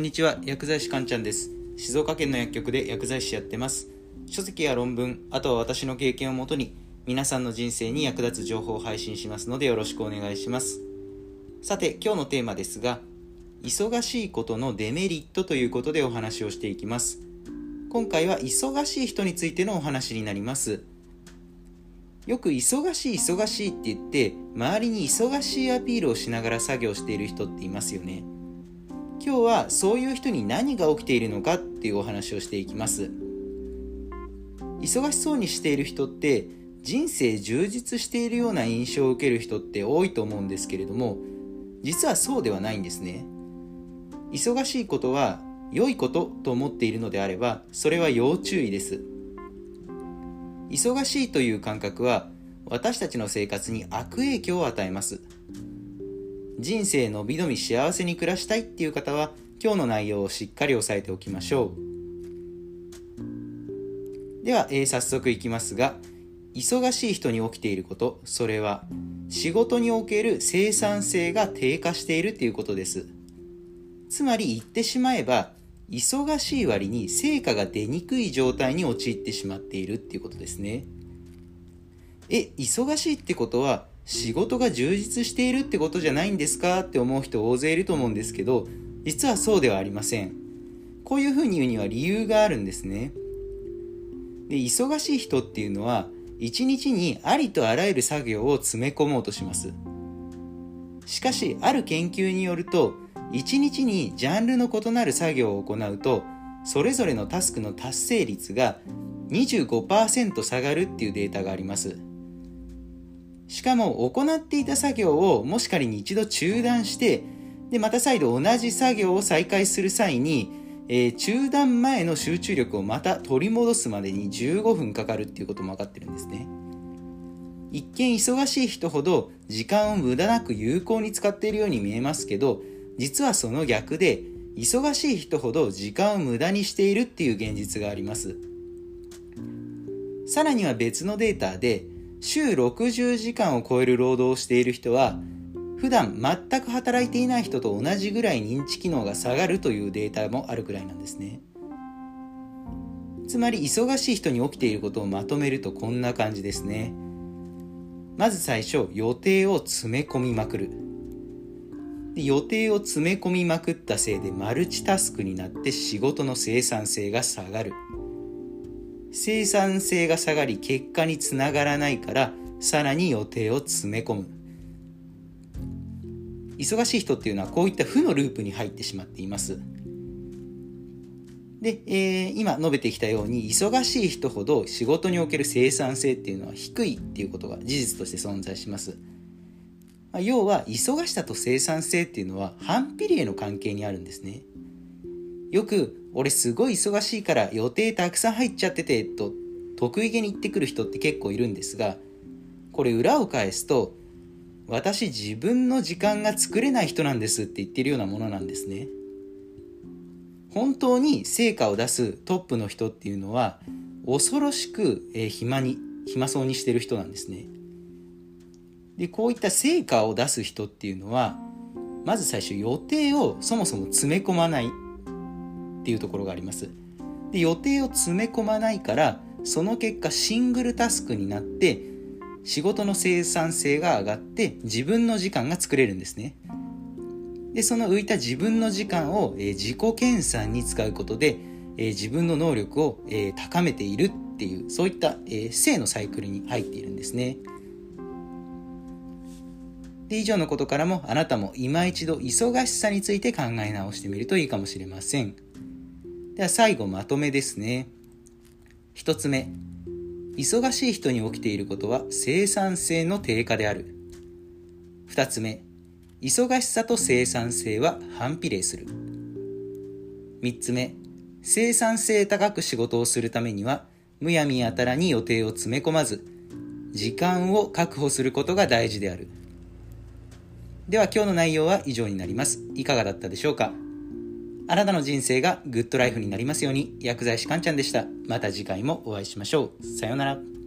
こんにちは薬剤師かんちゃんです。静岡県の薬局で薬剤師やってます。書籍や論文あとは私の経験をもとに皆さんの人生に役立つ情報を配信しますのでよろしくお願いします。さて今日のテーマですが忙しいことのデメリットということでお話をしていきます。今回は忙しい人についてのお話になります。よく忙しい忙しいって言って周りに忙しいアピールをしながら作業している人っていますよね。今日はそういう人に何が起きているのかっていうお話をしていきます。忙しそうにしている人って人生充実しているような印象を受ける人って多いと思うんですけれども実はそうではないんですね。忙しいことは良いことと思っているのであればそれは要注意です。忙しいという感覚は私たちの生活に悪影響を与えます。人生のびのび幸せに暮らしたいっていう方は今日の内容をしっかり押さえておきましょう。では、えー、早速いきますが忙しい人に起きていることそれは仕事における生産性が低下しているということです。つまり言ってしまえば忙しい割に成果が出にくい状態に陥ってしまっているっていうことですね。え忙しいってことは仕事が充実しているってことじゃないんですかって思う人大勢いると思うんですけど実はそうではありません。こういうふうに言うには理由があるんですね。で忙しい人っていうのは一日にありとあらゆる作業を詰め込もうとします。しかしある研究によると一日にジャンルの異なる作業を行うとそれぞれのタスクの達成率が25%下がるっていうデータがあります。しかも行っていた作業をもし仮に一度中断してでまた再度同じ作業を再開する際に、えー、中断前の集中力をまた取り戻すまでに15分かかるっていうことも分かってるんですね。一見忙しい人ほど時間を無駄なく有効に使っているように見えますけど実はその逆で忙しい人ほど時間を無駄にしているっていう現実があります。さらには別のデータで週60時間を超える労働をしている人は普段全く働いていない人と同じぐらい認知機能が下がるというデータもあるくらいなんですね。つまり忙しい人に起きていることをまとめるとこんな感じですね。まず最初予定を詰め込みまくる。予定を詰め込みまくったせいでマルチタスクになって仕事の生産性が下がる。生産性が下がり結果につながらないからさらに予定を詰め込む。忙しい人っていうのはこういった負のループに入ってしまっています。で、えー、今述べてきたように忙しい人ほど仕事における生産性っていうのは低いっていうことが事実として存在します、まあ、要は忙しさと生産性っていうのは反比例の関係にあるんですね。よく俺すごい忙しいから予定たくさん入っちゃっててと得意げに言ってくる人って結構いるんですがこれ裏を返すと私自分の時間が作れない人なんですって言ってるようなものなんですね。本当に成果を出すトップの人っていうのは恐ろしく、え、暇に暇そうにしてる人なんですね。でこういった成果を出す人っていうのはまず最初予定をそもそも詰め込まない。ていうところがあります。で予定を詰め込まないからその結果シングルタスクになって仕事の生産性が上がって自分の時間が作れるんですね。でその浮いた自分の時間を、えー、自己研鑽に使うことで、えー、自分の能力を、えー、高めているっていうそういった、え正のサイクルに入っているんですね。で以上のことからもあなたも今一度忙しさについて考え直してみるといいかもしれません。では最後まとめですね。一つ目、忙しい人に起きていることは生産性の低下である。二つ目、忙しさと生産性は反比例する。三つ目、生産性高く仕事をするためには、むやみやたらに予定を詰め込まず、時間を確保することが大事である。では今日の内容は以上になります。いかがだったでしょうか？あなたの人生がグッドライフになりますように、薬剤師かんちゃんでした。また次回もお会いしましょう。さようなら。